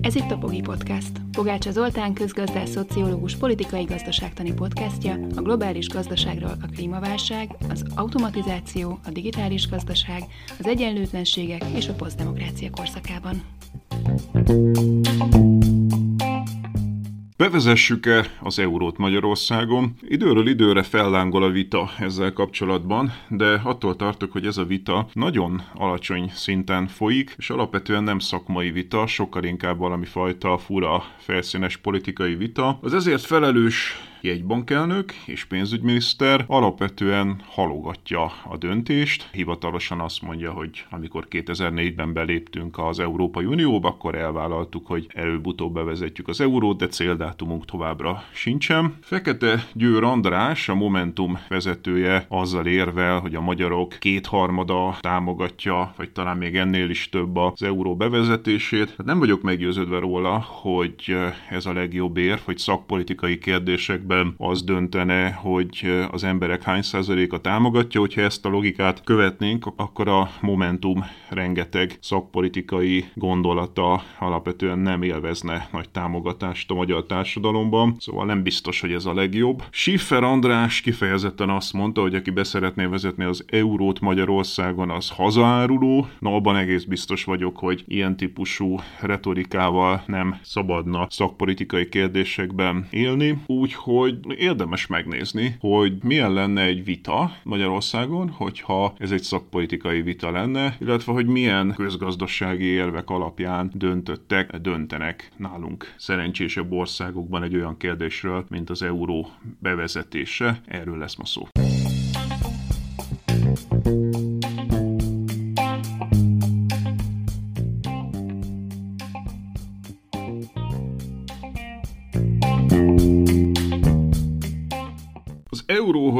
Ez itt a Pogi Podcast. Pogácsa Zoltán közgazdás, szociológus, politikai gazdaságtani podcastja a globális gazdaságról a klímaválság, az automatizáció, a digitális gazdaság, az egyenlőtlenségek és a posztdemokrácia korszakában. Bevezessük-e az eurót Magyarországon? Időről időre fellángol a vita ezzel kapcsolatban, de attól tartok, hogy ez a vita nagyon alacsony szinten folyik, és alapvetően nem szakmai vita, sokkal inkább valami fajta fura, felszínes politikai vita. Az ezért felelős jegybankelnök és pénzügyminiszter alapvetően halogatja a döntést. Hivatalosan azt mondja, hogy amikor 2004-ben beléptünk az Európai Unióba, akkor elvállaltuk, hogy előbb-utóbb bevezetjük az eurót, de céldátumunk továbbra sincsen. Fekete Győr András, a Momentum vezetője azzal érvel, hogy a magyarok kétharmada támogatja, vagy talán még ennél is több az euró bevezetését. Hát nem vagyok meggyőződve róla, hogy ez a legjobb érv, hogy szakpolitikai kérdésekben esetben az döntene, hogy az emberek hány százaléka támogatja, hogyha ezt a logikát követnénk, akkor a Momentum rengeteg szakpolitikai gondolata alapvetően nem élvezne nagy támogatást a magyar társadalomban, szóval nem biztos, hogy ez a legjobb. Schiffer András kifejezetten azt mondta, hogy aki beszeretné vezetni az eurót Magyarországon, az hazaáruló. Na, abban egész biztos vagyok, hogy ilyen típusú retorikával nem szabadna szakpolitikai kérdésekben élni, úgyhogy hogy érdemes megnézni, hogy milyen lenne egy vita Magyarországon, hogyha ez egy szakpolitikai vita lenne, illetve hogy milyen közgazdasági érvek alapján döntöttek, döntenek nálunk szerencsésebb országokban egy olyan kérdésről, mint az euró bevezetése. Erről lesz ma szó.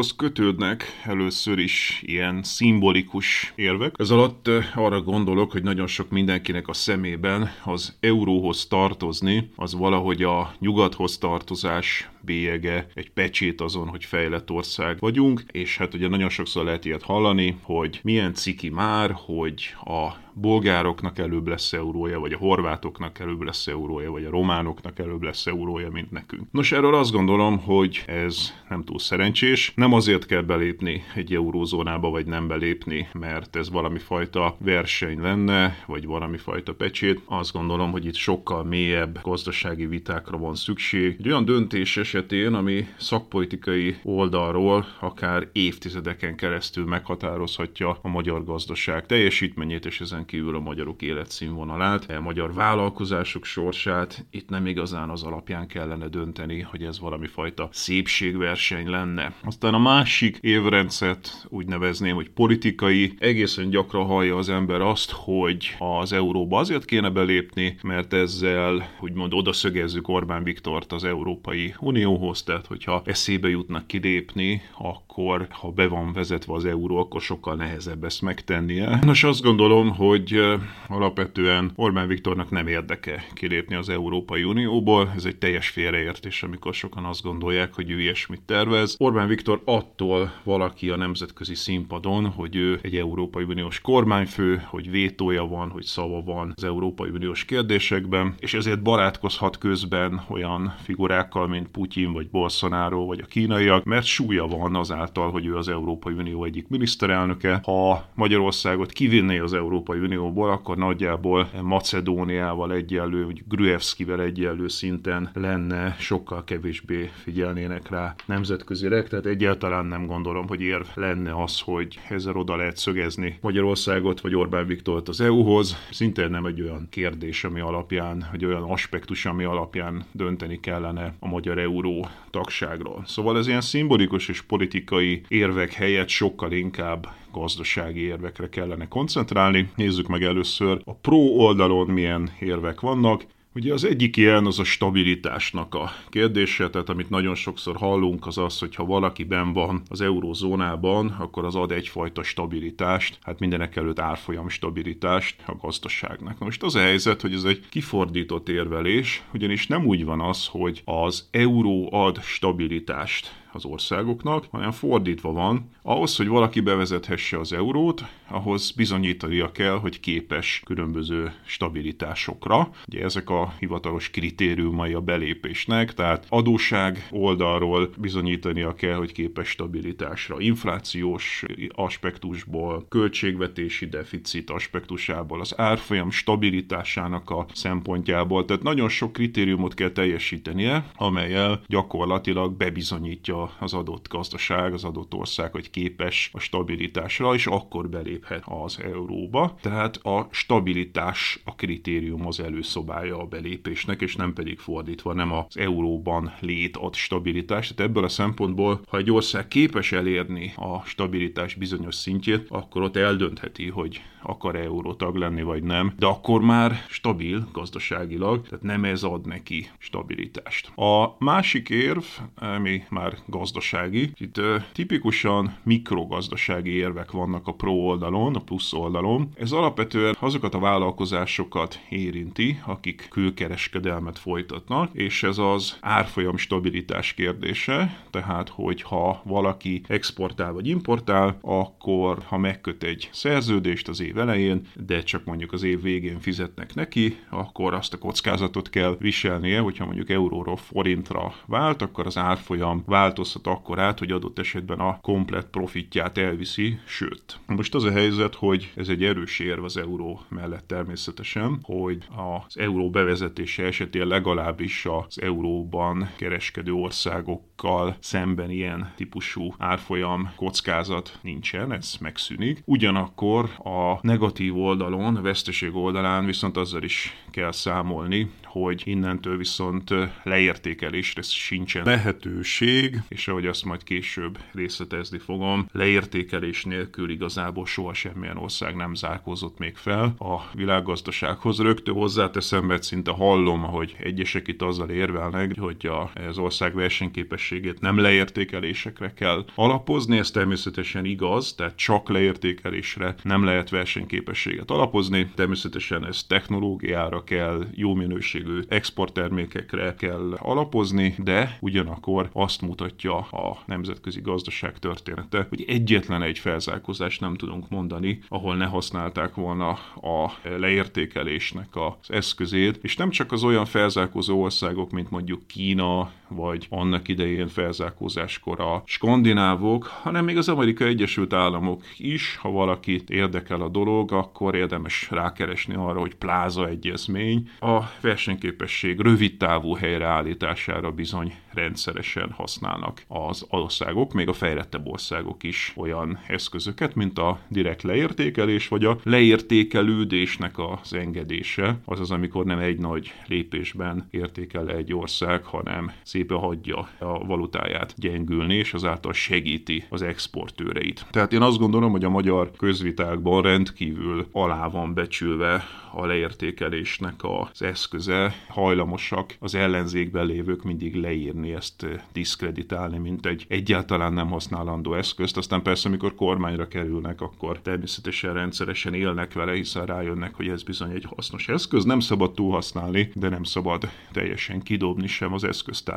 Euróhoz kötődnek először is ilyen szimbolikus érvek. Ez alatt arra gondolok, hogy nagyon sok mindenkinek a szemében az euróhoz tartozni, az valahogy a nyugathoz tartozás bélyege, egy pecsét azon, hogy fejlett ország vagyunk, és hát ugye nagyon sokszor lehet ilyet hallani, hogy milyen ciki már, hogy a bolgároknak előbb lesz eurója, vagy a horvátoknak előbb lesz eurója, vagy a románoknak előbb lesz eurója, mint nekünk. Nos, erről azt gondolom, hogy ez nem túl szerencsés. Nem azért kell belépni egy eurózónába, vagy nem belépni, mert ez valami fajta verseny lenne, vagy valami fajta pecsét. Azt gondolom, hogy itt sokkal mélyebb gazdasági vitákra van szükség. Egy olyan döntés esetén, ami szakpolitikai oldalról akár évtizedeken keresztül meghatározhatja a magyar gazdaság teljesítményét, és ezen kívül a magyarok életszínvonalát, a magyar vállalkozások sorsát. Itt nem igazán az alapján kellene dönteni, hogy ez valami fajta szépségverseny lenne. Aztán a másik évrendszert úgy nevezném, hogy politikai. Egészen gyakran hallja az ember azt, hogy az euróba azért kéne belépni, mert ezzel úgymond odaszögezzük Orbán Viktort az Európai Unióhoz, tehát hogyha eszébe jutnak kilépni, akkor ha be van vezetve az euró, akkor sokkal nehezebb ezt megtennie. Nos, azt gondolom, hogy hogy alapvetően Orbán Viktornak nem érdeke kilépni az Európai Unióból. Ez egy teljes félreértés, amikor sokan azt gondolják, hogy ő ilyesmit tervez. Orbán Viktor attól valaki a nemzetközi színpadon, hogy ő egy Európai Uniós kormányfő, hogy vétója van, hogy szava van az Európai Uniós kérdésekben, és ezért barátkozhat közben olyan figurákkal, mint Putyin, vagy Bolsonaro, vagy a kínaiak, mert súlya van azáltal, hogy ő az Európai Unió egyik miniszterelnöke. Ha Magyarországot kivinné az Európai Unióból, akkor nagyjából Macedóniával egyenlő, vagy Gruevskivel egyenlő szinten lenne, sokkal kevésbé figyelnének rá nemzetközileg, tehát egyáltalán nem gondolom, hogy érv lenne az, hogy ezzel oda lehet szögezni Magyarországot vagy Orbán Viktort az EU-hoz. Szintén nem egy olyan kérdés, ami alapján, vagy olyan aspektus, ami alapján dönteni kellene a magyar euró tagságról. Szóval ez ilyen szimbolikus és politikai érvek helyett sokkal inkább gazdasági érvekre kellene koncentrálni. Nézzük meg először a pro oldalon milyen érvek vannak. Ugye az egyik ilyen az a stabilitásnak a kérdése, tehát amit nagyon sokszor hallunk az az, hogy ha valaki ben van az eurózónában, akkor az ad egyfajta stabilitást, hát mindenek előtt árfolyam stabilitást a gazdaságnak. Na most az a helyzet, hogy ez egy kifordított érvelés, ugyanis nem úgy van az, hogy az euró ad stabilitást az országoknak, hanem fordítva van. Ahhoz, hogy valaki bevezethesse az eurót, ahhoz bizonyítania kell, hogy képes különböző stabilitásokra. Ugye ezek a hivatalos kritériumai a belépésnek, tehát adóság oldalról bizonyítania kell, hogy képes stabilitásra. Inflációs aspektusból, költségvetési deficit aspektusából, az árfolyam stabilitásának a szempontjából. Tehát nagyon sok kritériumot kell teljesítenie, amelyel gyakorlatilag bebizonyítja az adott gazdaság, az adott ország, hogy képes a stabilitásra, és akkor beléphet az euróba. Tehát a stabilitás a kritérium az előszobája a belépésnek, és nem pedig fordítva, nem az euróban lét ad stabilitást. Tehát ebből a szempontból, ha egy ország képes elérni a stabilitás bizonyos szintjét, akkor ott eldöntheti, hogy akar-e eurótag lenni, vagy nem, de akkor már stabil gazdaságilag, tehát nem ez ad neki stabilitást. A másik érv, ami már gazdasági, itt tipikusan mikrogazdasági érvek vannak a pro oldalon, a plusz oldalon. Ez alapvetően azokat a vállalkozásokat érinti, akik külkereskedelmet folytatnak, és ez az árfolyam stabilitás kérdése, tehát hogyha valaki exportál vagy importál, akkor ha megköt egy szerződést az év év elején, de csak mondjuk az év végén fizetnek neki, akkor azt a kockázatot kell viselnie, hogyha mondjuk euróról forintra vált, akkor az árfolyam változhat akkor át, hogy adott esetben a komplet profitját elviszi, sőt. Most az a helyzet, hogy ez egy erős érv az euró mellett természetesen, hogy az euró bevezetése esetén legalábbis az euróban kereskedő országokkal szemben ilyen típusú árfolyam kockázat nincsen, ez megszűnik. Ugyanakkor a negatív oldalon, a veszteség oldalán viszont azzal is kell számolni, hogy innentől viszont leértékelésre sincsen lehetőség, és ahogy azt majd később részletezni fogom, leértékelés nélkül igazából soha semmilyen ország nem zárkózott még fel a világgazdasághoz. Rögtön hozzáteszem, mert szinte hallom, hogy egyesek itt azzal érvelnek, hogy az ország versenyképességét nem leértékelésekre kell alapozni, ez természetesen igaz, tehát csak leértékelésre nem lehet versenyképességet alapozni, természetesen ez technológiára kell, jó minőség minőségű exporttermékekre kell alapozni, de ugyanakkor azt mutatja a nemzetközi gazdaság története, hogy egyetlen egy felzárkózást nem tudunk mondani, ahol ne használták volna a leértékelésnek az eszközét, és nem csak az olyan felzárkózó országok, mint mondjuk Kína, vagy annak idején felzárkózáskor a skandinávok, hanem még az Amerikai Egyesült Államok is, ha valakit érdekel a dolog, akkor érdemes rákeresni arra, hogy pláza egyezmény a versenyképesség rövidtávú helyreállítására bizony rendszeresen használnak az országok, még a fejlettebb országok is olyan eszközöket, mint a direkt leértékelés, vagy a leértékelődésnek az engedése, azaz amikor nem egy nagy lépésben értékel egy ország, hanem szépen hagyja a valutáját gyengülni, és azáltal segíti az exportőreit. Tehát én azt gondolom, hogy a magyar közvitákban rendkívül alá van becsülve a leértékelésnek az eszköze, hajlamosak az ellenzékben lévők mindig leírni ezt, diszkreditálni, mint egy egyáltalán nem használandó eszközt. Aztán persze, amikor kormányra kerülnek, akkor természetesen rendszeresen élnek vele, hiszen rájönnek, hogy ez bizony egy hasznos eszköz. Nem szabad túlhasználni, de nem szabad teljesen kidobni sem az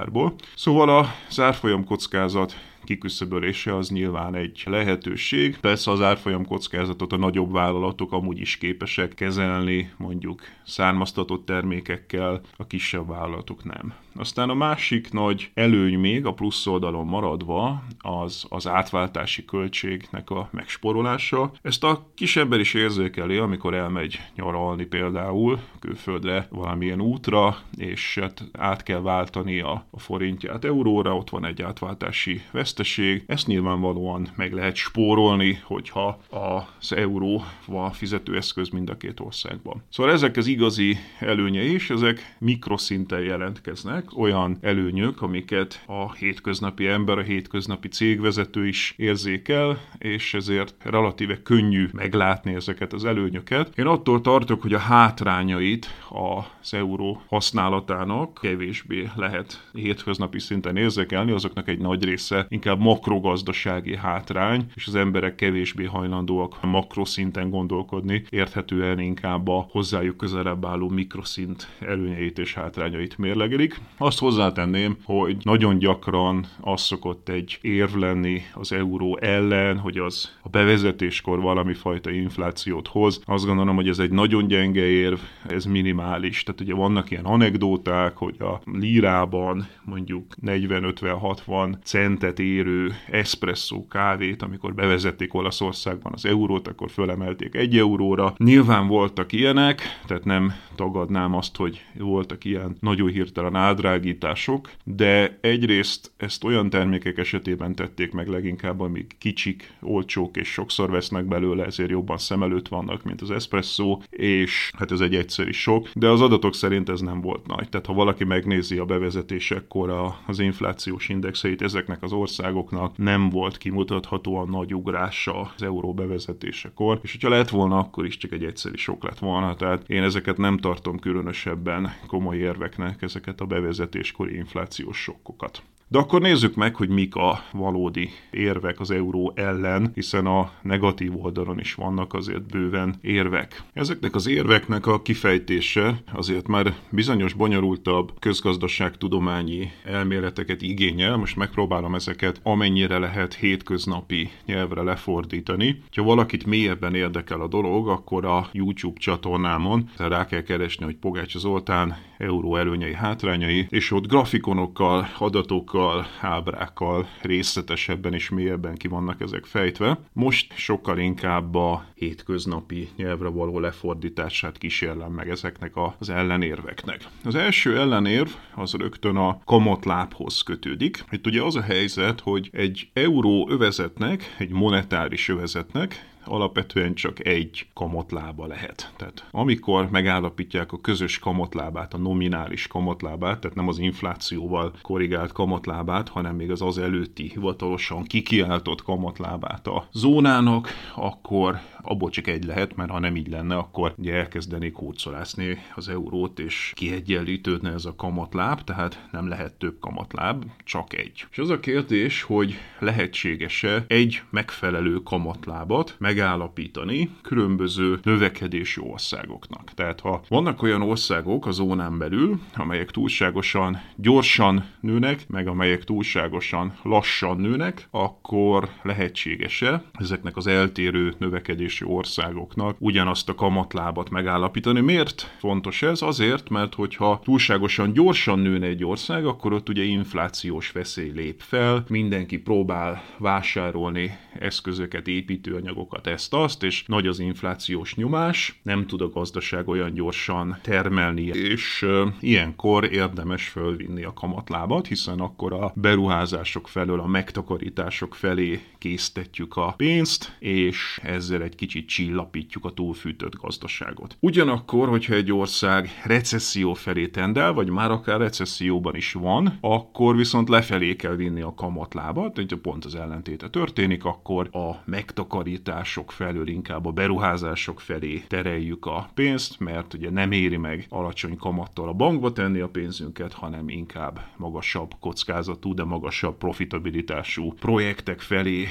eszköztárból. Szóval a zárfolyam kockázat kiküszöbölése az nyilván egy lehetőség. Persze az árfolyam kockázatot a nagyobb vállalatok amúgy is képesek kezelni, mondjuk származtatott termékekkel, a kisebb vállalatok nem. Aztán a másik nagy előny még, a plusz oldalon maradva, az az átváltási költségnek a megsporolása. Ezt a kis ember is érzékeli, amikor elmegy nyaralni például külföldre valamilyen útra, és hát át kell váltani a, forintját euróra, ott van egy átváltási veszteség. Ezt nyilvánvalóan meg lehet spórolni, hogyha az euróval fizetőeszköz mind a két országban. Szóval ezek az igazi előnyei, és ezek mikroszinten jelentkeznek, olyan előnyök, amiket a hétköznapi ember, a hétköznapi cégvezető is érzékel, és ezért relatíve könnyű meglátni ezeket az előnyöket. Én attól tartok, hogy a hátrányait az euró használatának kevésbé lehet hétköznapi szinten érzékelni, azoknak egy nagy része inkább inkább makrogazdasági hátrány, és az emberek kevésbé hajlandóak makroszinten gondolkodni, érthetően inkább a hozzájuk közelebb álló mikroszint előnyeit és hátrányait mérlegelik. Azt hozzátenném, hogy nagyon gyakran az szokott egy érv lenni az euró ellen, hogy az a bevezetéskor valami fajta inflációt hoz. Azt gondolom, hogy ez egy nagyon gyenge érv, ez minimális. Tehát ugye vannak ilyen anekdóták, hogy a lírában mondjuk 40-50-60 centet érő espresso kávét, amikor bevezették Olaszországban az eurót, akkor fölemelték egy euróra. Nyilván voltak ilyenek, tehát nem tagadnám azt, hogy voltak ilyen nagyon hirtelen ádrágítások, de egyrészt ezt olyan termékek esetében tették meg leginkább, amik kicsik, olcsók és sokszor vesznek belőle, ezért jobban szem előtt vannak, mint az espresso, és hát ez egy egyszeri sok, de az adatok szerint ez nem volt nagy. Tehát ha valaki megnézi a bevezetésekkor az inflációs indexeit ezeknek az országoknak, nem volt kimutathatóan nagy ugrása az euró bevezetésekor, és hogyha lett volna, akkor is csak egy egyszeri sok lett volna. Tehát én ezeket nem tartom különösebben komoly érveknek, ezeket a bevezetéskori inflációs sokkokat. De akkor nézzük meg, hogy mik a valódi érvek az euró ellen, hiszen a negatív oldalon is vannak azért bőven érvek. Ezeknek az érveknek a kifejtése azért már bizonyos bonyolultabb közgazdaságtudományi elméleteket igényel, most megpróbálom ezeket amennyire lehet hétköznapi nyelvre lefordítani. Ha valakit mélyebben érdekel a dolog, akkor a YouTube csatornámon rá kell keresni, hogy Pogács Zoltán euró előnyei, hátrányai, és ott grafikonokkal, adatokkal, ábrákkal részletesebben és mélyebben ki vannak ezek fejtve. Most sokkal inkább a hétköznapi nyelvre való lefordítását kísérlem meg ezeknek az ellenérveknek. Az első ellenérv az rögtön a kamatlábhoz kötődik. Itt ugye az a helyzet, hogy egy euró övezetnek, egy monetáris övezetnek alapvetően csak egy kamatlába lehet. Tehát amikor megállapítják a közös kamatlábát, a nominális kamatlábát, tehát nem az inflációval korrigált kamatlábát, hanem még az az előtti hivatalosan kikiáltott kamatlábát a zónának, akkor abból csak egy lehet, mert ha nem így lenne, akkor ugye elkezdenék hódszolászni az eurót, és kiegyenlítődne ez a kamatláb, tehát nem lehet több kamatláb, csak egy. És az a kérdés, hogy lehetséges-e egy megfelelő kamatlábat megállapítani különböző növekedési országoknak. Tehát ha vannak olyan országok a zónán belül, amelyek túlságosan gyorsan nőnek, meg amelyek túlságosan lassan nőnek, akkor lehetséges-e ezeknek az eltérő növekedési országoknak ugyanazt a kamatlábat megállapítani. Miért fontos ez? Azért, mert hogyha túlságosan gyorsan nőne egy ország, akkor ott ugye inflációs veszély lép fel, mindenki próbál vásárolni eszközöket, építőanyagokat, ezt-azt, és nagy az inflációs nyomás, nem tud a gazdaság olyan gyorsan termelni, és ilyenkor érdemes fölvinni a kamatlábat, hiszen akkor a beruházások felől, a megtakarítások felé késztetjük a pénzt, és ezzel egy kicsit csillapítjuk a túlfűtött gazdaságot. Ugyanakkor, hogyha egy ország recesszió felé tendel, vagy már akár recesszióban is van, akkor viszont lefelé kell vinni a kamatlábat, hogyha pont az ellentéte történik, akkor a megtakarítások felől inkább a beruházások felé tereljük a pénzt, mert ugye nem éri meg alacsony kamattal a bankba tenni a pénzünket, hanem inkább magasabb kockázatú, de magasabb profitabilitású projektek felé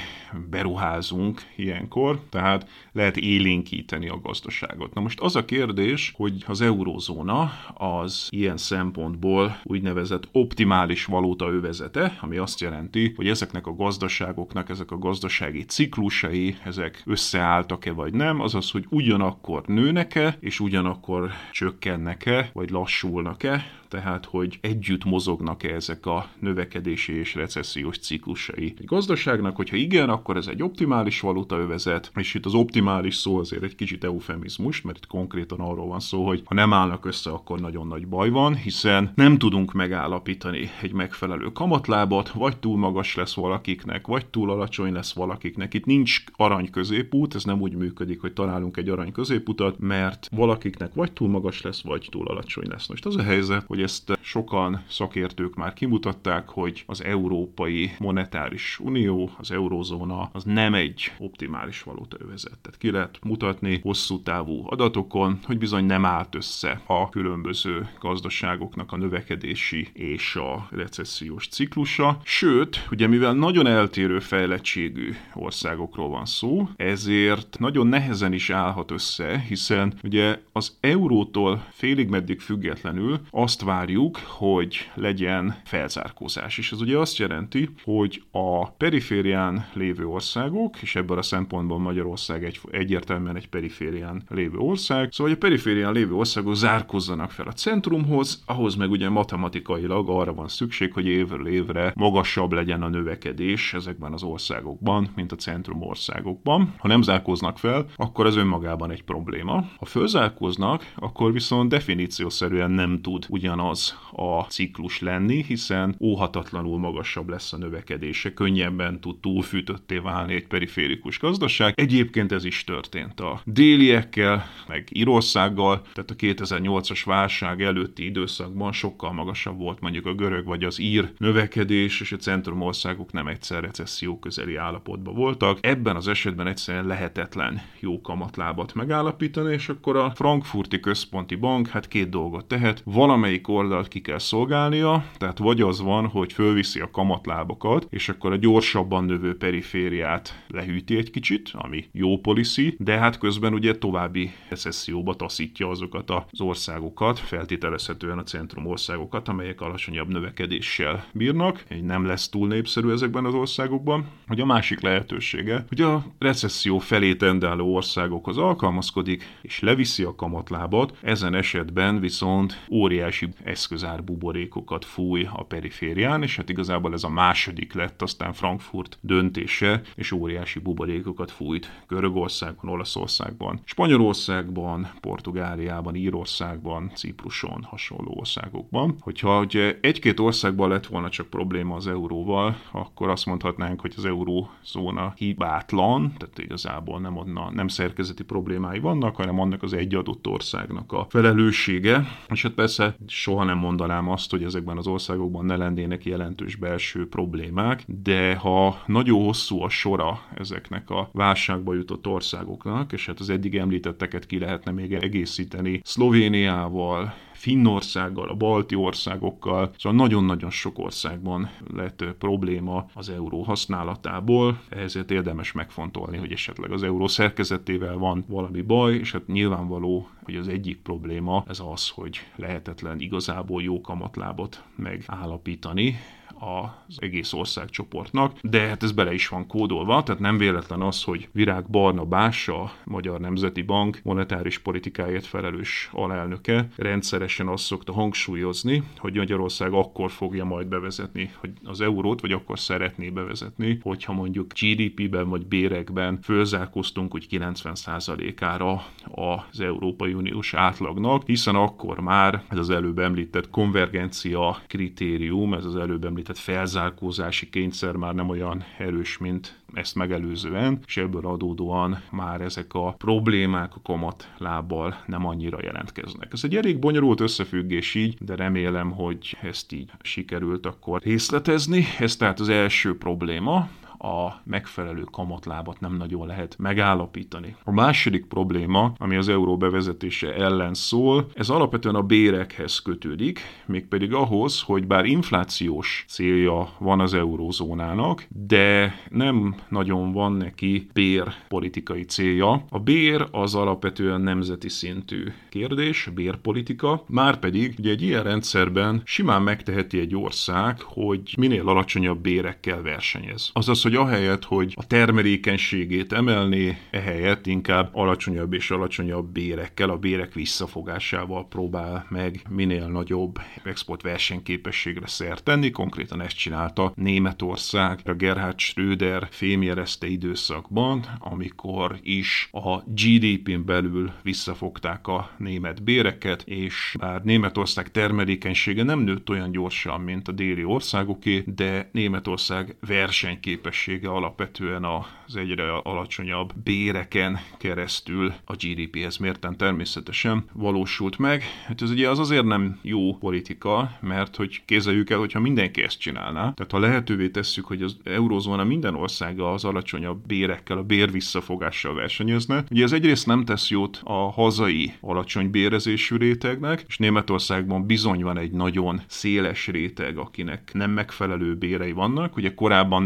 beruházunk ilyenkor, tehát lehet élénkíteni a gazdaságot. Na most az a kérdés, hogy az eurózóna az ilyen szempontból úgynevezett optimális valuta övezete, ami azt jelenti, hogy ezeknek a gazdaságoknak, ezek a gazdasági ciklusai, ezek összeálltak-e vagy nem, azaz, hogy ugyanakkor nőnek-e, és ugyanakkor csökkennek-e, vagy lassulnak-e, tehát hogy együtt mozognak-e ezek a növekedési és recessziós ciklusai. Egy gazdaságnak, hogyha igen, akkor ez egy optimális valutaövezet, és itt az optimális szó azért egy kicsit eufemizmus, mert itt konkrétan arról van szó, hogy ha nem állnak össze, akkor nagyon nagy baj van, hiszen nem tudunk megállapítani egy megfelelő kamatlábat, vagy túl magas lesz valakiknek, vagy túl alacsony lesz valakiknek. Itt nincs arany középút, ez nem úgy működik, hogy találunk egy arany középutat, mert valakiknek vagy túl magas lesz, vagy túl alacsony lesz. Most az a helyzet, hogy hogy ezt sokan szakértők már kimutatták, hogy az Európai Monetáris Unió, az Eurózóna az nem egy optimális valutaövezet. Tehát ki lehet mutatni hosszú távú adatokon, hogy bizony nem állt össze a különböző gazdaságoknak a növekedési és a recessziós ciklusa. Sőt, ugye mivel nagyon eltérő fejlettségű országokról van szó, ezért nagyon nehezen is állhat össze, hiszen ugye az eurótól félig meddig függetlenül azt várjuk, hogy legyen felzárkózás. És ez ugye azt jelenti, hogy a periférián lévő országok, és ebből a szempontból Magyarország egy, egyértelműen egy periférián lévő ország, szóval a periférián lévő országok zárkozzanak fel a centrumhoz, ahhoz meg ugye matematikailag arra van szükség, hogy évről évre magasabb legyen a növekedés ezekben az országokban, mint a centrum országokban. Ha nem zárkoznak fel, akkor ez önmagában egy probléma. Ha fölzárkoznak, akkor viszont definíciószerűen nem tud ugyanaz a ciklus lenni, hiszen óhatatlanul magasabb lesz a növekedése, könnyebben tud túlfűtötté válni egy periférikus gazdaság. Egyébként ez is történt a déliekkel, meg Írországgal, tehát a 2008-as válság előtti időszakban sokkal magasabb volt mondjuk a görög vagy az ír növekedés, és a centrumországok nem egyszer recesszió közeli állapotban voltak. Ebben az esetben egyszerűen lehetetlen jó kamatlábat megállapítani, és akkor a Frankfurti Központi Bank hát két dolgot tehet. Valamelyik oldalt ki kell szolgálnia, tehát vagy az van, hogy fölviszi a kamatlábakat, és akkor a gyorsabban növő perifériát lehűti egy kicsit, ami jó policy, de hát közben ugye további recesszióba taszítja azokat az országokat, feltételezhetően a centrum országokat, amelyek alacsonyabb növekedéssel bírnak, így nem lesz túl népszerű ezekben az országokban. Hogy a másik lehetősége, hogy a recesszió felé tendáló országokhoz alkalmazkodik, és leviszi a kamatlábat, ezen esetben viszont óriási eszközár buborékokat fúj a periférián, és hát igazából ez a második lett aztán Frankfurt döntése, és óriási buborékokat fújt Görögországban, Olaszországban, Spanyolországban, Portugáliában, Írországban, Cipruson, hasonló országokban. Hogyha hogy egy-két országban lett volna csak probléma az euróval, akkor azt mondhatnánk, hogy az eurózóna hibátlan, tehát igazából nem, adna, nem szerkezeti problémái vannak, hanem annak az egy adott országnak a felelőssége. És hát persze soha nem mondanám azt, hogy ezekben az országokban ne lennének jelentős belső problémák, de ha nagyon hosszú a sora ezeknek a válságba jutott országoknak, és hát az eddig említetteket ki lehetne még egészíteni Szlovéniával, Finnországgal, a balti országokkal, szóval nagyon-nagyon sok országban lett probléma az euró használatából, ezért érdemes megfontolni, hogy esetleg az euró szerkezetével van valami baj, és hát nyilvánvaló, hogy az egyik probléma ez az, hogy lehetetlen igazából jó kamatlábot megállapítani, az egész országcsoportnak, de hát ez bele is van kódolva, tehát nem véletlen az, hogy Virág Barna Bása, Magyar Nemzeti Bank monetáris politikáért felelős alelnöke rendszeresen azt szokta hangsúlyozni, hogy Magyarország akkor fogja majd bevezetni hogy az eurót, vagy akkor szeretné bevezetni, hogyha mondjuk GDP-ben vagy bérekben fölzárkóztunk úgy 90%-ára az Európai Uniós átlagnak, hiszen akkor már ez az előbb említett konvergencia kritérium, ez az előbb említett tehát felzárkózási kényszer már nem olyan erős, mint ezt megelőzően, és ebből adódóan már ezek a problémák a kamat lábbal nem annyira jelentkeznek. Ez egy elég bonyolult összefüggés így, de remélem, hogy ezt így sikerült akkor részletezni. Ez tehát az első probléma, a megfelelő kamatlábat nem nagyon lehet megállapítani. A második probléma, ami az euró bevezetése ellen szól, ez alapvetően a bérekhez kötődik, mégpedig ahhoz, hogy bár inflációs célja van az eurózónának, de nem nagyon van neki bérpolitikai célja. A bér az alapvetően nemzeti szintű kérdés, bérpolitika, már pedig ugye egy ilyen rendszerben simán megteheti egy ország, hogy minél alacsonyabb bérekkel versenyez. Azaz, hogy ahelyett, hogy a termelékenységét emelni, ehelyett inkább alacsonyabb és alacsonyabb bérekkel, a bérek visszafogásával próbál meg minél nagyobb export versenyképességre szert tenni. Konkrétan ezt csinálta Németország a Gerhard Schröder fémjelezte időszakban, amikor is a GDP-n belül visszafogták a német béreket, és bár Németország termelékenysége nem nőtt olyan gyorsan, mint a déli országoké, de Németország versenyképes veresége alapvetően az egyre alacsonyabb béreken keresztül a GDP-hez mérten természetesen valósult meg. Hát ez ugye az azért nem jó politika, mert hogy kézeljük el, hogyha mindenki ezt csinálná, tehát ha lehetővé tesszük, hogy az eurozóna minden országa az alacsonyabb bérekkel, a bér visszafogással versenyezne, ugye ez egyrészt nem tesz jót a hazai alacsony bérezésű rétegnek, és Németországban bizony van egy nagyon széles réteg, akinek nem megfelelő bérei vannak. Ugye korábban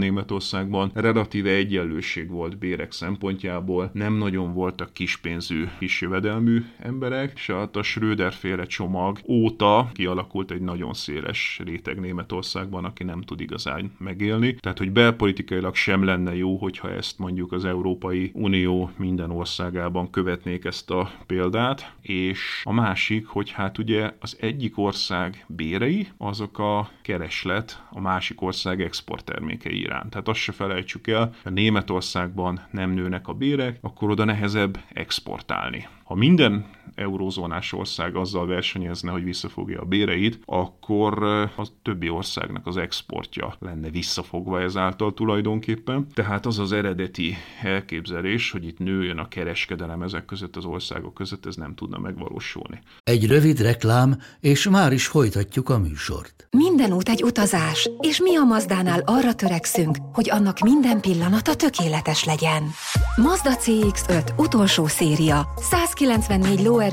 Németországban relatíve egyenlőség volt bérek szempontjából, nem nagyon voltak kispénzű, kis jövedelmű emberek, és hát a Schröder féle csomag óta kialakult egy nagyon széles réteg Németországban, aki nem tud igazán megélni. Tehát, hogy belpolitikailag sem lenne jó, hogyha ezt mondjuk az Európai Unió minden országában követnék ezt a példát, és a másik, hogy hát ugye az egyik ország bérei, azok a kereslet a másik ország exporttermékei iránt. Tehát azt se felejtsük el, ha Németországban nem nőnek a bérek, akkor oda nehezebb exportálni. Ha minden eurózónás ország azzal versenyezne, hogy visszafogja a béreit, akkor a többi országnak az exportja lenne visszafogva ezáltal tulajdonképpen. Tehát az az eredeti elképzelés, hogy itt nőjön a kereskedelem ezek között az országok között, ez nem tudna megvalósulni. Egy rövid reklám, és már is folytatjuk a műsort. Minden út egy utazás, és mi a Mazdánál arra törekszünk, hogy annak minden pillanata tökéletes legyen. Mazda CX-5 utolsó széria, 194 lóerős,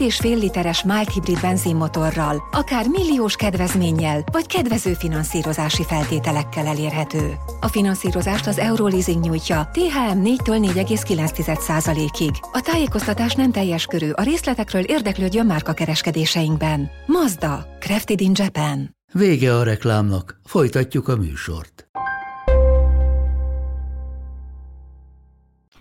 és fél literes mild hibrid benzinmotorral, akár milliós kedvezménnyel, vagy kedvező finanszírozási feltételekkel elérhető. A finanszírozást az Euroleasing nyújtja, THM 4-től 4,9%-ig. A tájékoztatás nem teljes körű, a részletekről érdeklődjön márka kereskedéseinkben. Mazda, Crafted in Japan. Vége a reklámnak, folytatjuk a műsort.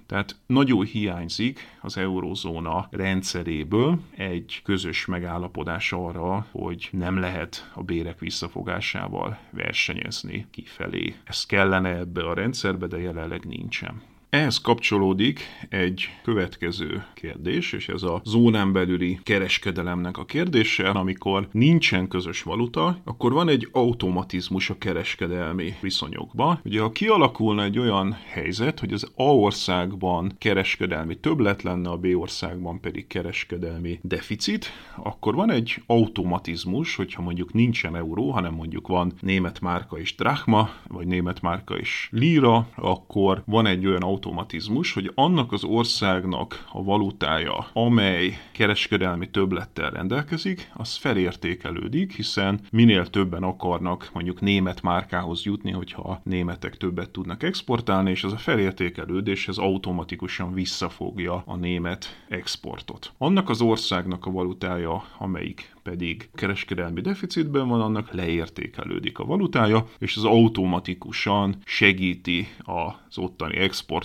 Tehát nagyon hiányzik az eurózóna rendszeréből egy közös megállapodás arra, hogy nem lehet a bérek visszafogásával versenyezni kifelé. Ez kellene ebbe a rendszerbe, de jelenleg nincsen. Ehhez kapcsolódik egy következő kérdés, és ez a zónán belüli kereskedelemnek a kérdése. Amikor nincsen közös valuta, akkor van egy automatizmus a kereskedelmi viszonyokban. Ugye ha kialakulna egy olyan helyzet, hogy az A országban kereskedelmi többlet lenne, a B országban pedig kereskedelmi deficit, akkor van egy automatizmus, hogyha mondjuk nincsen euró, hanem mondjuk van német márka és drachma, vagy német márka és lira, akkor van egy olyan automatizmus, hogy annak az országnak a valutája, amely kereskedelmi többlettel rendelkezik, az felértékelődik, hiszen minél többen akarnak mondjuk német márkához jutni, hogyha a németek többet tudnak exportálni, és ez a felértékelődés ez automatikusan visszafogja a német exportot. Annak az országnak a valutája, amelyik pedig kereskedelmi deficitben van, annak leértékelődik a valutája, és az automatikusan segíti az ottani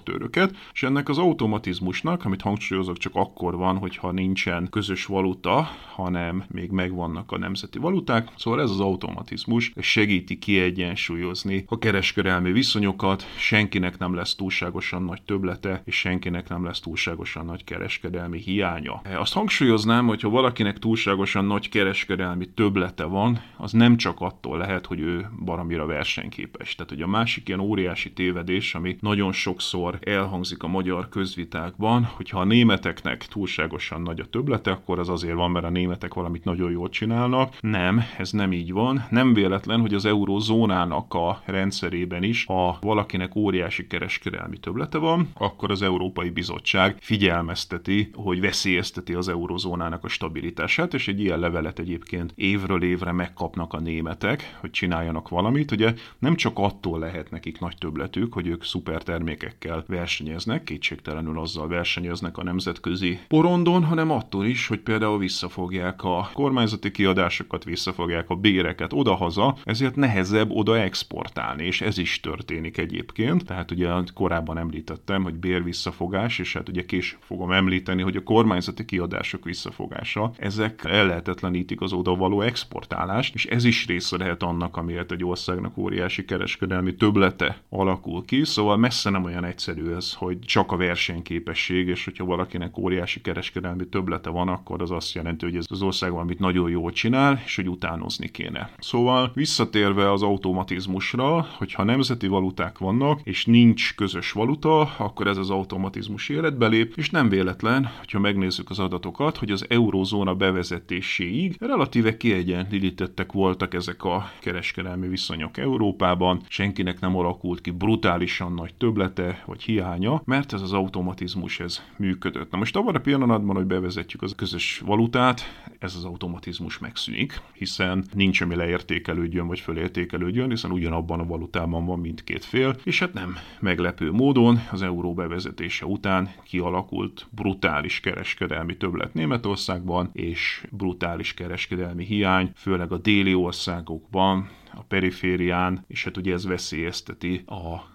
exportőröket, és ennek az automatizmusnak, amit hangsúlyozok, csak akkor van, hogyha nincsen közös valuta, hanem még megvannak a nemzeti valuták, szóval ez az automatizmus segíti kiegyensúlyozni a kereskedelmi viszonyokat, senkinek nem lesz túlságosan nagy töblete, és senkinek nem lesz túlságosan nagy kereskedelmi hiánya. Azt hangsúlyoznám, hogy ha valakinek túlságosan nagy kereskedelmi töblete van, az nem csak attól lehet, hogy ő baromira versenyképes. Tehát, hogy a másik ilyen óriási tévedés, ami nagyon sokszor elhangzik a magyar közvitákban, hogyha a németeknek túlságosan nagy a töblete, akkor az azért van, mert a németek valamit nagyon jól csinálnak. Nem, ez nem így van. Nem véletlen, hogy az eurozónának a rendszerében is, ha valakinek óriási kereskedelmi töblete van, akkor az Európai Bizottság figyelmezteti, hogy veszélyezteti az eurozónának a stabilitását, és egy ilyen levelet egyébként évről évre megkapnak a németek, hogy csináljanak valamit. Ugye nem csak attól lehet nekik nagy többletük, hogy ők szuper termékekkel versenyeznek, kétségtelenül azzal versenyeznek a nemzetközi porondon, hanem attól is, hogy például visszafogják a kormányzati kiadásokat, visszafogják a béreket odahaza, ezért nehezebb oda exportálni, és ez is történik egyébként. Tehát ugye korábban említettem, hogy bér visszafogás, és hát ugye később fogom említeni, hogy a kormányzati kiadások visszafogása, ezek ellehetetlenítik az oda való exportálást, és ez is része lehet annak, amiért egy országnak óriási kereskedelmi töblete alakul ki, szóval messze nem olyan egyszerű egyszerű ez, hogy csak a versenyképesség, és hogyha valakinek óriási kereskedelmi töblete van, akkor az azt jelenti, hogy ez az ország valamit nagyon jól csinál, és hogy utánozni kéne. Szóval visszatérve az automatizmusra, hogyha nemzeti valuták vannak, és nincs közös valuta, akkor ez az automatizmus életbe lép, és nem véletlen, hogyha megnézzük az adatokat, hogy az eurózóna bevezetéséig relatíve kiegyenlítettek voltak ezek a kereskedelmi viszonyok Európában, senkinek nem alakult ki brutálisan nagy töblete vagy hiánya, mert ez az automatizmus ez működött. Na most abban a pillanatban, hogy bevezetjük az közös valutát, ez az automatizmus megszűnik, hiszen nincs, ami leértékelődjön vagy fölértékelődjön, hiszen ugyanabban a valutában van mindkét fél, és hát nem meglepő módon az euró bevezetése után kialakult brutális kereskedelmi többlet Németországban, és brutális kereskedelmi hiány, főleg a déli országokban, a periférián, és hát ugye ez veszélyezteti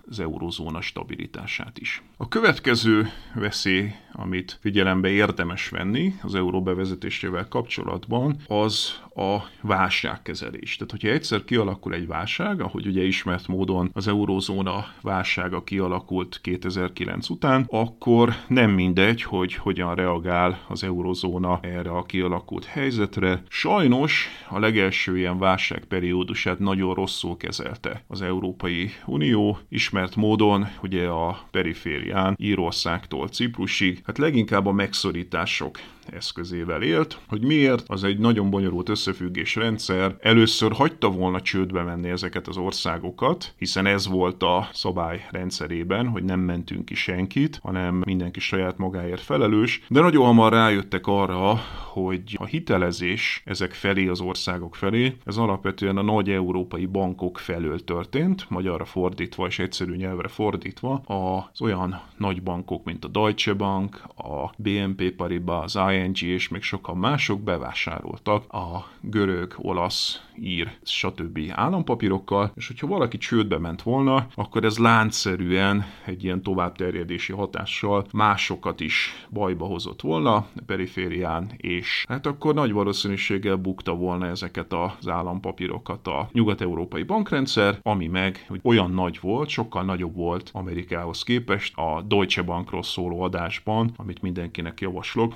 az eurozóna stabilitását is. A következő veszély, amit figyelembe érdemes venni az euró bevezetésével kapcsolatban, az a válságkezelés. Tehát, hogyha egyszer kialakul egy válság, ahogy ugye ismert módon az eurózóna válsága kialakult 2009 után, akkor nem mindegy, hogy hogyan reagál az eurózóna erre a kialakult helyzetre. Sajnos a legelső ilyen válságperiódusát nagyon rosszul kezelte az Európai Unió, ismert módon ugye a periférián Írországtól Ciprusig, hát leginkább a megszorítások eszközével élt. Hogy miért? Az egy nagyon bonyolult összefüggés rendszer. Először hagyta volna csődbe menni ezeket az országokat, hiszen ez volt a szabály rendszerében, hogy nem mentünk ki senkit, hanem mindenki saját magáért felelős, de nagyon hamar rájöttek arra, hogy a hitelezés ezek felé, az országok felé, ez alapvetően a nagy európai bankok felől történt, magyarra fordítva és egyszerű nyelvre fordítva, az olyan nagy bankok, mint a Deutsche Bank, a BNP Paribas, az ING és még sokan mások bevásároltak a görög, olasz, ír, stb. állampapírokkal, és hogyha valaki csődbe ment volna, akkor ez láncszerűen egy ilyen továbbterjedési hatással másokat is bajba hozott volna a periférián, és hát akkor nagy valószínűséggel bukta volna ezeket az állampapírokat a nyugat-európai bankrendszer, ami meg hogy olyan nagy volt, sokkal nagyobb volt Amerikához képest a Deutsche Bankról szóló adásban, amit mindenkinek javaslok,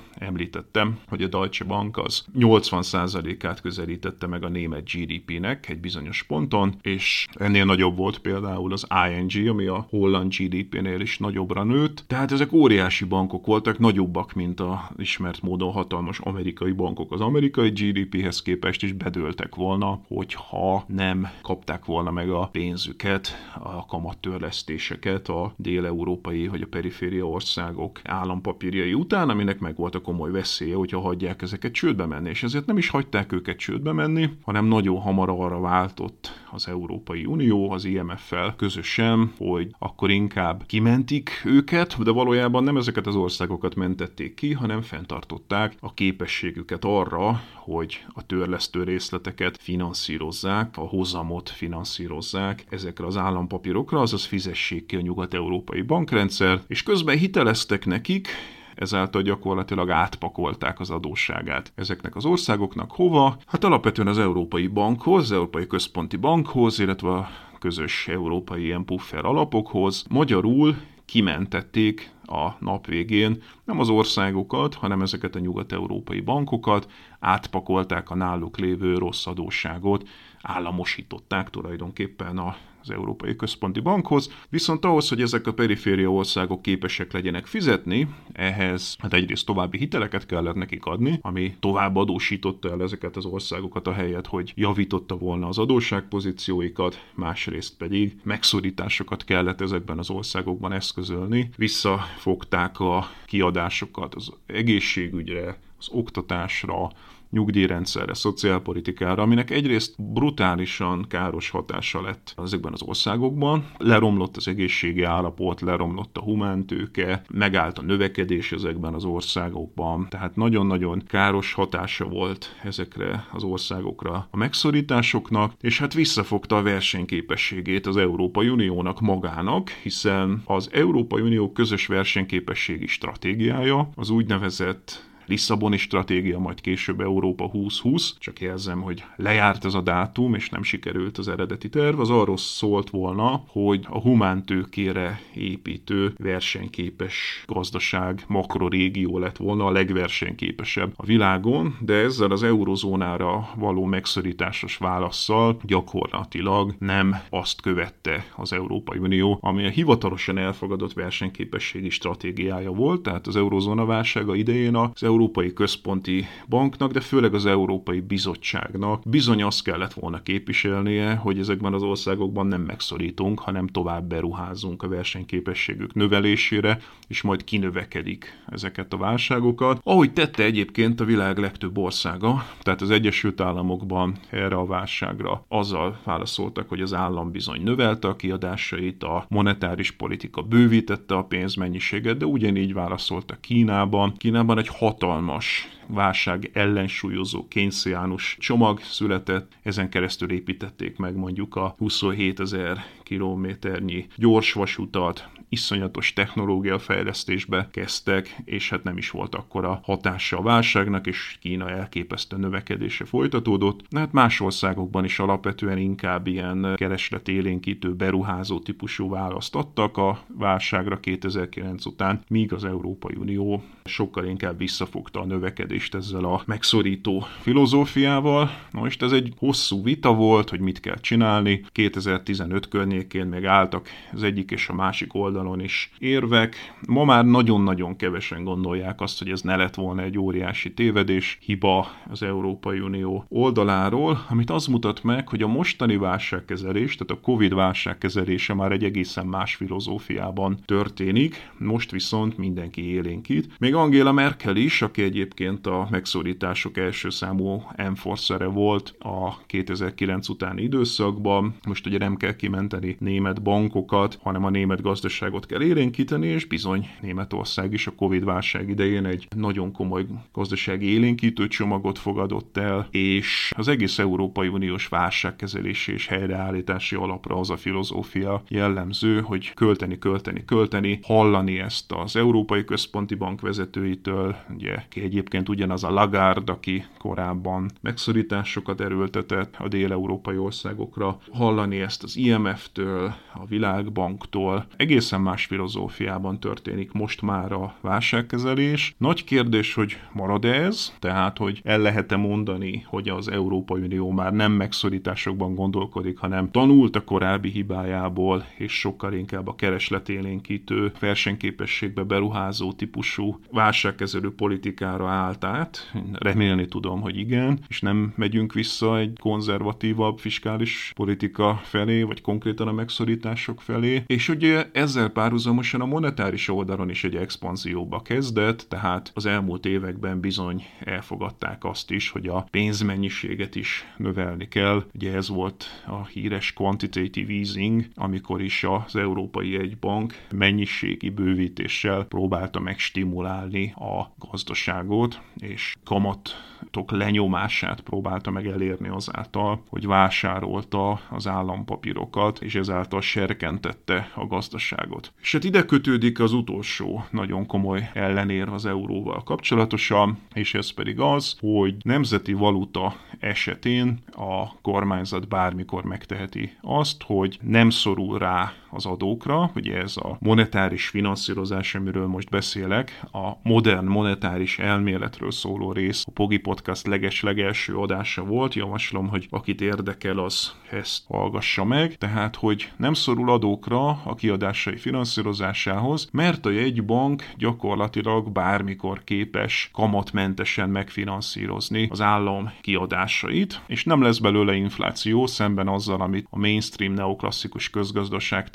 említettem, hogy a Deutsche Bank az 80%-át közelítette meg a német GDP-nek egy bizonyos ponton, és ennél nagyobb volt például az ING, ami a holland GDP-nél is nagyobbra nőtt. Tehát ezek óriási bankok voltak, nagyobbak, mint a ismert módon hatalmas amerikai bankok. Az amerikai GDP-hez képest is bedőltek volna, hogyha nem kapták volna meg a pénzüket, a kamattörlesztéseket a dél-európai vagy a periféria országok állampapírjai után, aminek meg volt a komoly veszélye, hogyha hagyják ezeket csődbe menni. És ezért nem is hagyták őket csődbe menni, hanem nagy nagyon hamar arra váltott az Európai Unió az IMF-fel közösen, hogy akkor inkább kimentik őket, de valójában nem ezeket az országokat mentették ki, hanem fenntartották a képességüket arra, hogy a törlesztő részleteket finanszírozzák, a hozamot finanszírozzák ezekre az állampapírokra, azaz fizessék ki a nyugat-európai bankrendszer, és közben hiteleztek nekik, ezáltal gyakorlatilag átpakolták az adósságát ezeknek az országoknak. Hova? Hát alapvetően az Európai Bankhoz, az Európai Központi Bankhoz, illetve a közös európai ilyen puffer alapokhoz. Magyarul kimentették a nap végén nem az országokat, hanem ezeket a nyugat-európai bankokat, átpakolták a náluk lévő rossz adósságot, államosították tulajdonképpen a az Európai Központi Bankhoz, viszont ahhoz, hogy ezek a periféria országok képesek legyenek fizetni, ehhez hát egyrészt további hiteleket kellett nekik adni, ami tovább adósította el ezeket az országokat a helyet, hogy javította volna az adósságpozícióikat, másrészt pedig megszorításokat kellett ezekben az országokban eszközölni, visszafogták a kiadásokat az egészségügyre, az oktatásra, nyugdíjrendszerre, szociálpolitikára, aminek egyrészt brutálisan káros hatása lett ezekben az országokban. Leromlott az egészségi állapot, leromlott a humántőke, megállt a növekedés ezekben az országokban, tehát nagyon-nagyon káros hatása volt ezekre az országokra a megszorításoknak, és hát visszafogta a versenyképességét az Európai Uniónak magának, hiszen az Európai Unió közös versenyképességi stratégiája az úgynevezett Lisszaboni stratégia, majd később Európa 2020, csak jelzem, hogy lejárt ez a dátum, és nem sikerült az eredeti terv, az arról szólt volna, hogy a humántőkére építő versenyképes gazdaság makrorégió lett volna a legversenyképesebb a világon, de ezzel az eurozónára való megszorításos válaszsal gyakorlatilag nem azt követte az Európai Unió, ami a hivatalosan elfogadott versenyképességi stratégiája volt, tehát az eurozóna válsága idején az Európai Központi Banknak, de főleg az Európai Bizottságnak bizony azt kellett volna képviselnie, hogy ezekben az országokban nem megszorítunk, hanem tovább beruházunk a versenyképességük növelésére, és majd kinövekedik ezeket a válságokat. Ahogy tette egyébként a világ legtöbb országa, tehát az Egyesült Államokban erre a válságra azzal válaszoltak, hogy az állam bizony növelte a kiadásait, a monetáris politika bővítette a pénzmennyiséget, de ugyanígy válaszoltak Kínában. Kínában egy hatalmas válság ellensúlyozó kénysziánus csomag született, ezen keresztül építették meg mondjuk a 27 ezer kilométernyi gyorsvasutat, iszonyatos technológia fejlesztésbe kezdtek, és hát nem is volt akkora hatása a válságnak, és Kína elképesztő növekedése folytatódott. Na hát más országokban is alapvetően inkább ilyen keresletélénkítő, beruházó típusú választ adtak a válságra 2009 után, míg az Európai Unió sokkal inkább visszafogta a növekedést ezzel a megszorító filozófiával. Na most ez egy hosszú vita volt, hogy mit kell csinálni. 2015 környékén még álltak az egyik és a másik oldalon is érvek. Ma már nagyon-nagyon kevesen gondolják azt, hogy ez ne lett volna egy óriási tévedés, hiba az Európai Unió oldaláról, amit az mutat meg, hogy a mostani válságkezelés, tehát a Covid válságkezelése már egy egészen más filozófiában történik, most viszont mindenki élénkít. Még Angela Merkel is, aki egyébként a megszorítások első számú enforcere volt a 2009 utáni időszakban, most ugye nem kell kimenteni német bankokat, hanem a német gazdaságot kell élénkíteni, és bizony Németország is a Covid válság idején egy nagyon komoly gazdasági élénkítő csomagot fogadott el, és az egész Európai Uniós válságkezelési és helyreállítási alapra az a filozófia jellemző, hogy költeni, költeni, költeni, hallani ezt az Európai Központi Bank vezetőitől, ugye ki egyébként ugyanaz a Lagarde, aki korábban megszorításokat erőltetett a dél-európai országokra, hallani ezt az IMF-től, a Világbanktól, egészen más filozófiában történik most már a válságkezelés. Nagy kérdés, hogy marad ez, tehát hogy el lehet-e mondani, hogy az Európai Unió már nem megszorításokban gondolkodik, hanem tanult a korábbi hibájából, és sokkal inkább a keresletélénkítő, versenyképességbe beruházó típusú válságkezelő politikára állt át. Én remélni tudom, hogy igen, és nem megyünk vissza egy konzervatívabb fiskális politika felé, vagy konkrétan a megszorítások felé. És ugye ezzel párhuzamosan a monetáris oldalon is egy expanzióba kezdett, tehát az elmúlt években bizony elfogadták azt is, hogy a pénzmennyiséget is növelni kell. Ugye ez volt a híres quantitative easing, amikor is az Európai Egybank mennyiségi bővítéssel próbálta megstimulálni a gazdaságot, és kamatok lenyomását próbálta meg elérni azáltal, hogy vásárolta az állampapírokat, és ezáltal serkentette a gazdaságot. És hát ide kötődik az utolsó nagyon komoly ellenér az euróval kapcsolatosan, és ez pedig az, hogy nemzeti valuta esetén a kormányzat bármikor megteheti azt, hogy nem szorul rá az adókra, ugye ez a monetáris finanszírozás, amiről most beszélek, a modern monetáris elméletről szóló rész, a Pogi Podcast leges-legelső adása volt, javaslom, hogy akit érdekel, az ezt hallgassa meg, tehát, hogy nem szorul adókra a kiadásai finanszírozásához, mert a jegybank gyakorlatilag bármikor képes kamatmentesen megfinanszírozni az állam kiadásait, és nem lesz belőle infláció szemben azzal, amit a mainstream neoklasszikus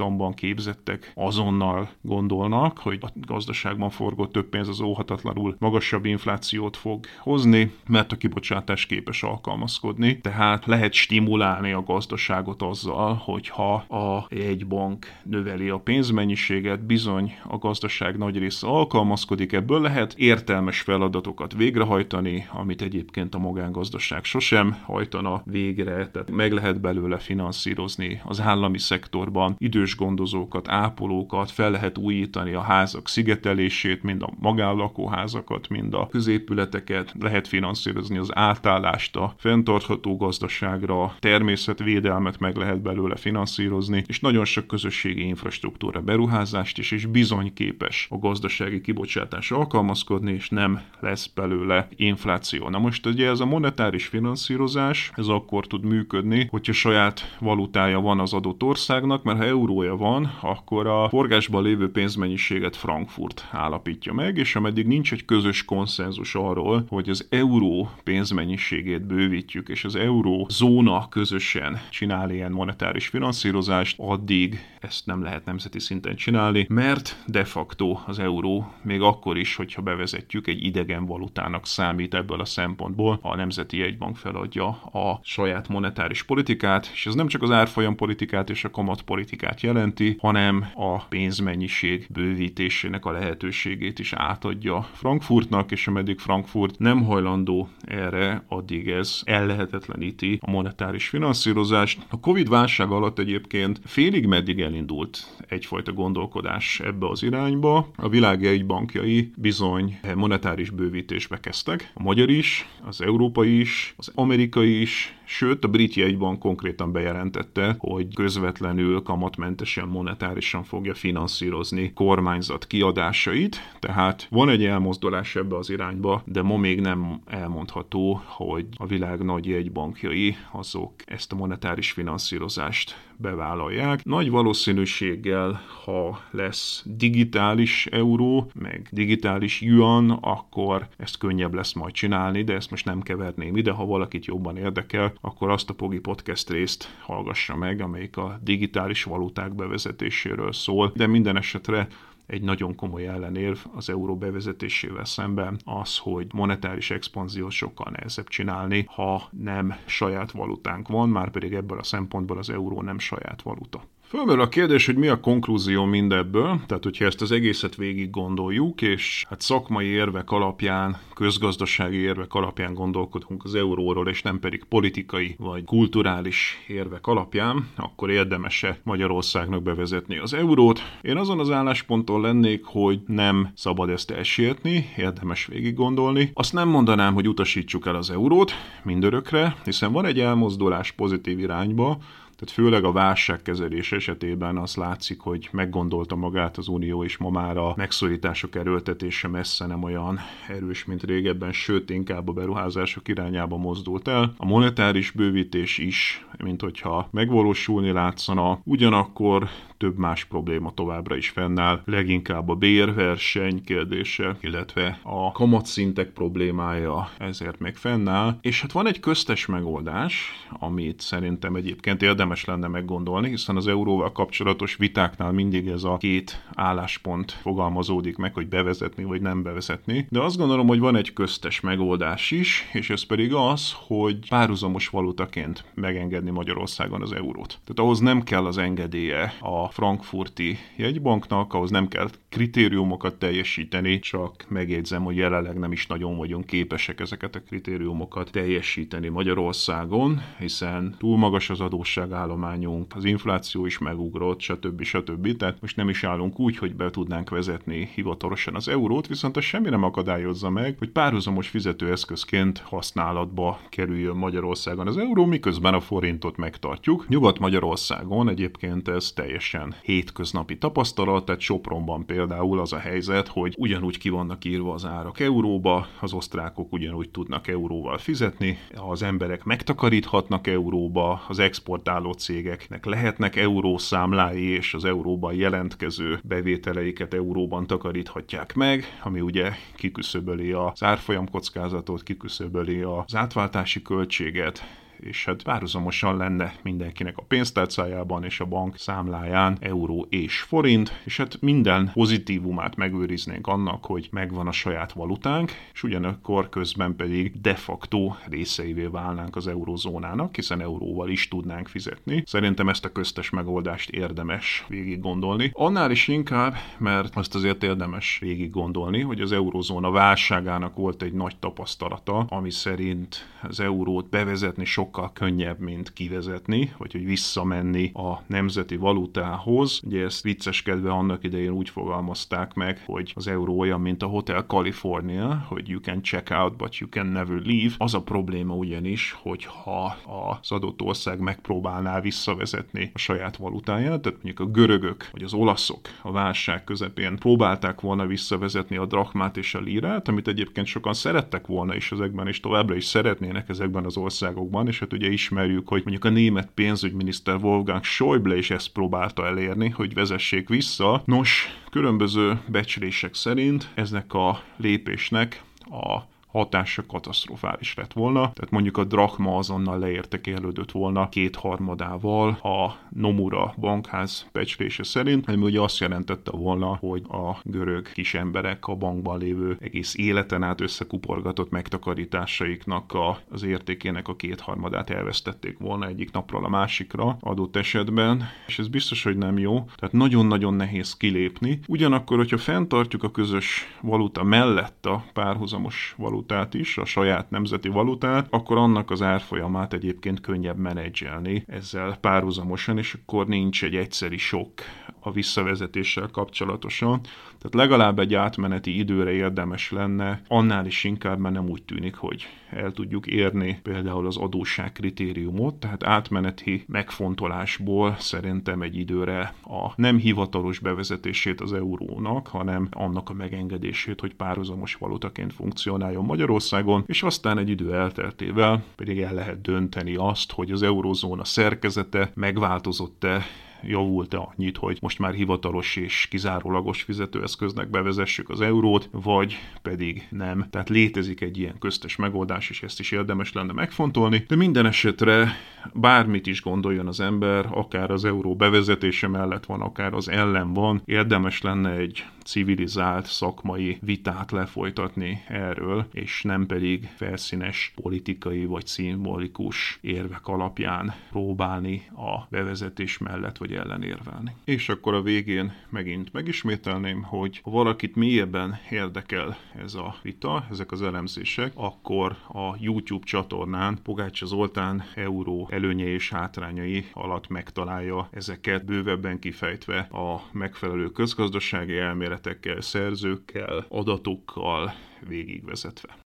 közgazdaságtanban képzettek azonnal gondolnak, hogy a gazdaságban forgott több pénz az óhatatlanul magasabb inflációt fog hozni, mert a kibocsátás képes alkalmazkodni, tehát lehet stimulálni a gazdaságot azzal, hogyha a jegybank növeli a pénzmennyiséget, bizony a gazdaság nagy része alkalmazkodik, ebből lehet értelmes feladatokat végrehajtani, amit egyébként a magángazdaság sosem hajtana végre, tehát meg lehet belőle finanszírozni az állami szektorban idős gondozókat, ápolókat, fel lehet újítani a házak szigetelését, mind a magánlakóházakat, mind a épületeket, lehet finanszírozni az átállást a fenntartható gazdaságra, természetvédelmet meg lehet belőle finanszírozni, és nagyon sok közösségi infrastruktúra beruházást is, és bizony képes a gazdasági kibocsátás alkalmazkodni, és nem lesz belőle infláció. Na most ugye ez a monetáris finanszírozás, ez akkor tud működni, hogyha saját valutája van az adott országnak, mert ha eurója van, akkor a forgásban lévő pénzmennyiséget Frankfurt állapítja meg, és ameddig nincs egy közös konszenzus arról, hogy az euró pénzmennyiségét bővítjük, és az euró zóna közösen csinál ilyen monetáris finanszírozást, addig ezt nem lehet nemzeti szinten csinálni, mert de facto az euró még akkor is, hogyha bevezetjük, egy idegen valutának számít ebből a szempontból, ha a Nemzeti Jegybank feladja a saját monetáris politikát, és ez nem csak az árfolyam politikát és a kamat politikát jelenti, hanem a pénzmennyiség bővítésének a lehetőségét is átadja Frankfurtnak, és ameddig Frankfurt nem hajlandó erre, addig ez ellehetetleníti a monetáris finanszírozást. A Covid válság alatt egyébként félig meddig elindult egyfajta gondolkodás ebbe az irányba. A világ egybankjai bizony monetáris bővítésbe kezdtek. A magyar is, az európai is, az amerikai is, sőt a brit jegybank konkrétan bejelentette, hogy közvetlenül kamatmentesen monetárisan fogja finanszírozni kormányzat kiadásait, tehát van egy elmozdulás ebbe az irányba, de ma még nem elmondható, hogy a világ nagy jegybankjai azok ezt a monetáris finanszírozást bevállalják. Nagy valószínűséggel, ha lesz digitális euró, meg digitális yuan, akkor ezt könnyebb lesz majd csinálni, de ezt most nem keverném ide, ha valakit jobban érdekel, akkor azt a Pogi Podcast részt hallgassa meg, amelyik a digitális valuták bevezetéséről szól, de minden esetre egy nagyon komoly ellenérv az euró bevezetésével szemben az, hogy monetáris expanziót sokkal nehezebb csinálni, ha nem saját valutánk van, már pedig ebből a szempontból az euró nem saját valuta. Fölmerül a kérdés, hogy mi a konklúzió mindebből, tehát hogyha ezt az egészet végig gondoljuk, és hát szakmai érvek alapján, közgazdasági érvek alapján gondolkodunk az euróról, és nem pedig politikai vagy kulturális érvek alapján, akkor érdemese Magyarországnak bevezetni az eurót. Én azon az állásponton lennék, hogy nem szabad ezt elsietni, érdemes végig gondolni. Azt nem mondanám, hogy utasítsuk el az eurót mindörökre, hiszen van egy elmozdulás pozitív irányba, tehát főleg a válságkezelés esetében az látszik, hogy meggondolta magát az Unió, és ma már a megszorítások erőltetése messze nem olyan erős, mint régebben, sőt inkább a beruházások irányába mozdult el. A monetáris bővítés is, mint hogyha megvalósulni látszana, ugyanakkor több más probléma továbbra is fennáll, leginkább a bérverseny kérdése, illetve a kamatszintek problémája ezért még fennáll, és hát van egy köztes megoldás, amit szerintem egyébként érdemes lenne meggondolni, hiszen az euróval kapcsolatos vitáknál mindig ez a két álláspont fogalmazódik meg, hogy bevezetni vagy nem bevezetni, de azt gondolom, hogy van egy köztes megoldás is, és ez pedig az, hogy párhuzamos valutaként megengedni Magyarországon az eurót. Tehát ahhoz nem kell az engedélye a frankfurti jegybanknak, ahhoz nem kell kritériumokat teljesíteni, csak megjegyzem, hogy jelenleg nem is nagyon vagyunk képesek ezeket a kritériumokat teljesíteni Magyarországon, hiszen túl magas az adósságállományunk, az infláció is megugrott, stb. stb. Tehát most nem is állunk úgy, hogy be tudnánk vezetni hivatalosan az eurót, viszont az semmi nem akadályozza meg, hogy párhuzamos fizetőeszközként használatba kerüljön Magyarországon az euró, miközben a forintot megtartjuk. Nyugat-Magyarországon egyébként ez teljesen teljesen hétköznapi tapasztalat, tehát Sopronban például az a helyzet, hogy ugyanúgy ki vannak írva az árak euróba, az osztrákok ugyanúgy tudnak euróval fizetni, az emberek megtakaríthatnak euróba, az exportáló cégeknek lehetnek eurószámlái, és az euróban jelentkező bevételeiket euróban takaríthatják meg, ami ugye kiküszöböli az árfolyam kockázatot, kiküszöböli az átváltási költséget, és hát párhuzamosan lenne mindenkinek a pénztárcájában és a bank számláján euró és forint, és hát minden pozitívumát megőriznénk annak, hogy megvan a saját valutánk, és ugyanakkor közben pedig de facto részeivé válnánk az eurozónának, hiszen euróval is tudnánk fizetni. Szerintem ezt a köztes megoldást érdemes végig gondolni. Annál is inkább, mert azt azért érdemes végig gondolni, hogy az eurozóna válságának volt egy nagy tapasztalata, ami szerint az eurót bevezetni sok sokkal könnyebb, mint kivezetni, vagy hogy visszamenni a nemzeti valutához. Ugye ezt vicceskedve annak idején úgy fogalmazták meg, hogy az euró olyan, mint a Hotel California, hogy you can check out, but you can never leave. Az a probléma ugyanis, hogy ha az adott ország megpróbálná visszavezetni a saját valutáját, tehát mondjuk a görögök vagy az olaszok a válság közepén próbálták volna visszavezetni a drachmát és a lírát, amit egyébként sokan szerettek volna is ezekben, és továbbra is szeretnének ezekben az országokban, és hát ugye ismerjük, hogy mondjuk a német pénzügyminiszter Wolfgang Schäuble is ezt próbálta elérni, hogy vezessék vissza. Nos, különböző becslések szerint eznek a lépésnek a hatása katasztrofális lett volna. Tehát mondjuk a drachma azonnal leértekelődött volna kétharmadával a Nomura bankház becslése szerint, ami ugye azt jelentette volna, hogy a görög kis emberek a bankban lévő egész életen át összekuporgatott megtakarításaiknak a, az értékének a kétharmadát elvesztették volna egyik napról a másikra adott esetben, és ez biztos, hogy nem jó. Tehát nagyon-nagyon nehéz kilépni. Ugyanakkor, hogyha fenntartjuk a közös valuta mellett a párhuzamos valuta valutát is, a saját nemzeti valutát, akkor annak az árfolyamát egyébként könnyebb menedzselni ezzel párhuzamosan, és akkor nincs egy egyszeri sok a visszavezetéssel kapcsolatosan. Tehát legalább egy átmeneti időre érdemes lenne, annál is inkább, mert nem úgy tűnik, hogy el tudjuk érni például az adósság kritériumot, tehát átmeneti megfontolásból szerintem egy időre a nem hivatalos bevezetését az eurónak, hanem annak a megengedését, hogy párhuzamos valutaként funkcionáljon Magyarországon, és aztán egy idő elteltével pedig el lehet dönteni azt, hogy az eurózóna szerkezete megváltozott-e javult-e annyit, hogy most már hivatalos és kizárólagos fizetőeszköznek bevezessük az eurót, vagy pedig nem. Tehát létezik egy ilyen köztes megoldás, és ezt is érdemes lenne megfontolni, de minden esetre bármit is gondoljon az ember, akár az euró bevezetése mellett van, akár az ellen van, érdemes lenne egy civilizált szakmai vitát lefolytatni erről, és nem pedig felszínes politikai vagy szimbolikus érvek alapján próbálni a bevezetés mellett vagy ellen érvelni. És akkor a végén megint megismételném, hogy ha valakit mélyebben érdekel ez a vita, ezek az elemzések, akkor a YouTube csatornán Pogácsa Zoltán euró előnyei és hátrányai alatt megtalálja ezeket bővebben kifejtve a megfelelő közgazdasági elméletekkel, szerzőkkel, adatokkal végigvezetve.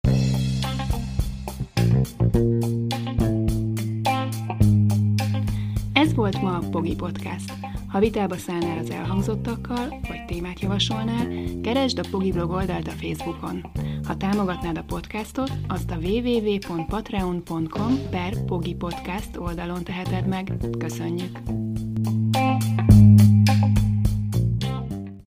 Ez volt ma a Pogi Podcast. Ha vitába szállnál az elhangzottakkal, vagy témát javasolnál, keresd a Pogi blog oldalt a Facebookon. Ha támogatnád a podcastot, azt a www.patreon.com per Pogi Podcast oldalon teheted meg. Köszönjük!